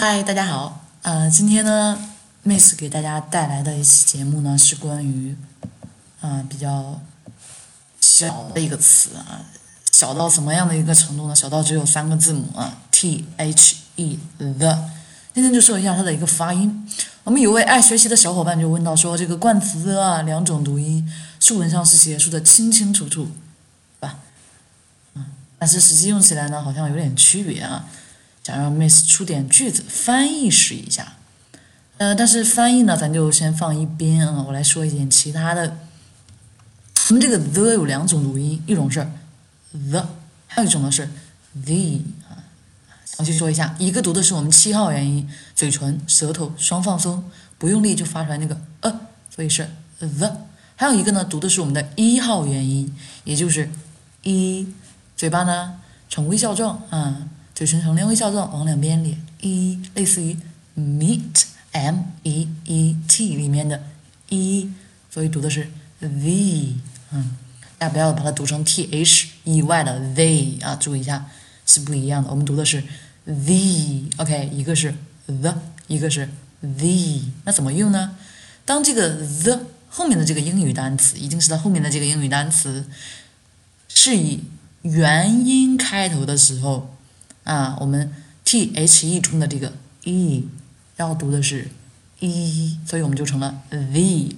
嗨，大家好。呃，今天呢，Miss 给大家带来的一期节目呢，是关于啊、比较小的一个词啊，小到什么样的一个程度呢？小到只有三个字母啊，T H E the。今天就说一下它的一个发音。我们有位爱学习的小伙伴就问到说，这个冠词啊两种读音，书文上是写说的清清楚楚，对吧？嗯，但是实际用起来呢，好像有点区别啊。想让 Miss 出点句子翻译试一下，呃，但是翻译呢，咱就先放一边啊。我来说一点其他的。我们这个 the 有两种读音，一种是 the，还有一种呢是 the 啊。详细说一下，一个读的是我们七号元音，嘴唇、舌头双放松，不用力就发出来那个呃，所以是 the。还有一个呢，读的是我们的一号元音，也就是一，嘴巴呢呈微笑状啊。嘴唇呈微笑状往两边咧，一类似于 meet m e e t 里面的一，所以读的是 the，嗯，大家不要把它读成 t h 以外的 the 啊，注意一下是不一样的。我们读的是 the，OK，一个是 the，一个是 the，那怎么用呢？当这个 the 后面的这个英语单词，一定是它后面的这个英语单词是以元音开头的时候。啊，我们 t h e 中的这个 e 要读的是 e，所以我们就成了 the。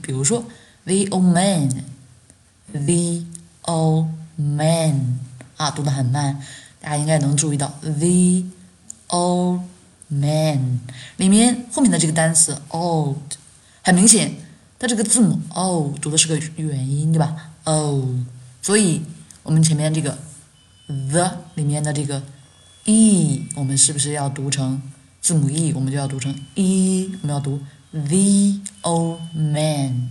比如说 the old man，the old man 啊，读的很慢，大家应该能注意到 the old man 里面后面的这个单词 old，很明显，它这个字母 o 读的是个元音，对吧？o，所以我们前面这个 the 里面的这个。E 我们是不是要读成字母 e？我们就要读成 e，我们要读 the old man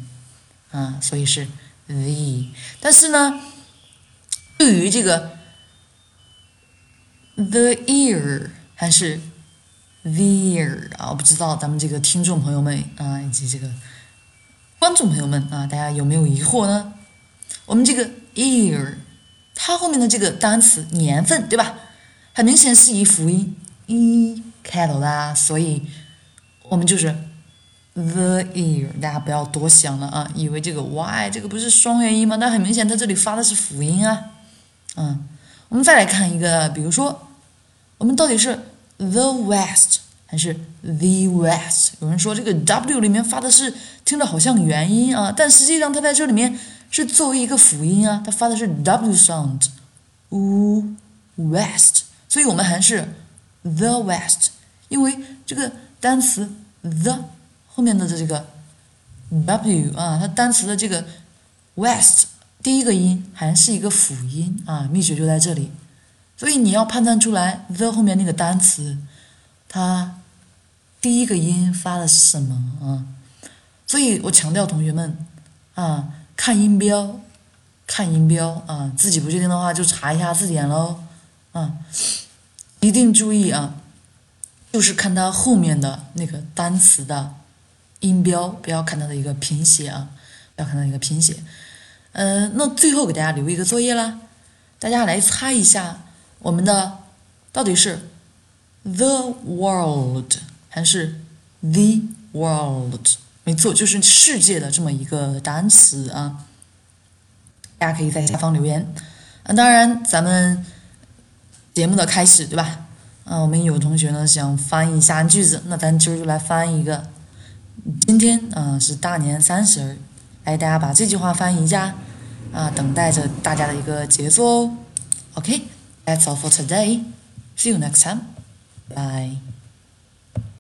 啊，所以是 the。但是呢，对于这个 the ear 还是 there 啊，我不知道咱们这个听众朋友们啊，以及这个观众朋友们啊，大家有没有疑惑呢？我们这个 ear 它后面的这个单词年份，对吧？很明显是以辅音 e 开头的啊，所以我们就是 the ear，大家不要多想了啊，以为这个 y 这个不是双元音吗？那很明显它这里发的是辅音啊，嗯，我们再来看一个，比如说我们到底是 the west 还是 the west？有人说这个 w 里面发的是听着好像元音啊，但实际上它在这里面是作为一个辅音啊，它发的是 w sound，w west。所以我们还是 the west，因为这个单词 the 后面的这个 w 啊，它单词的这个 west 第一个音还是一个辅音啊，秘诀就在这里。所以你要判断出来 the 后面那个单词，它第一个音发的是什么啊？所以我强调同学们啊，看音标，看音标啊，自己不确定的话就查一下字典喽。啊，一定注意啊！就是看它后面的那个单词的音标，不要看它的一个拼写啊，不要看它一个拼写。呃，那最后给大家留一个作业啦，大家来猜一下，我们的到底是 the world 还是 the world？没错，就是世界的这么一个单词啊。大家可以在下方留言。啊，当然咱们。节目的开始，对吧？啊，我们有同学呢想翻译一下句子，那咱今儿就来翻译一个。今天啊是大年三十儿，来大家把这句话翻译一下啊，等待着大家的一个杰作哦。OK，that's all for today. See you next time. Bye.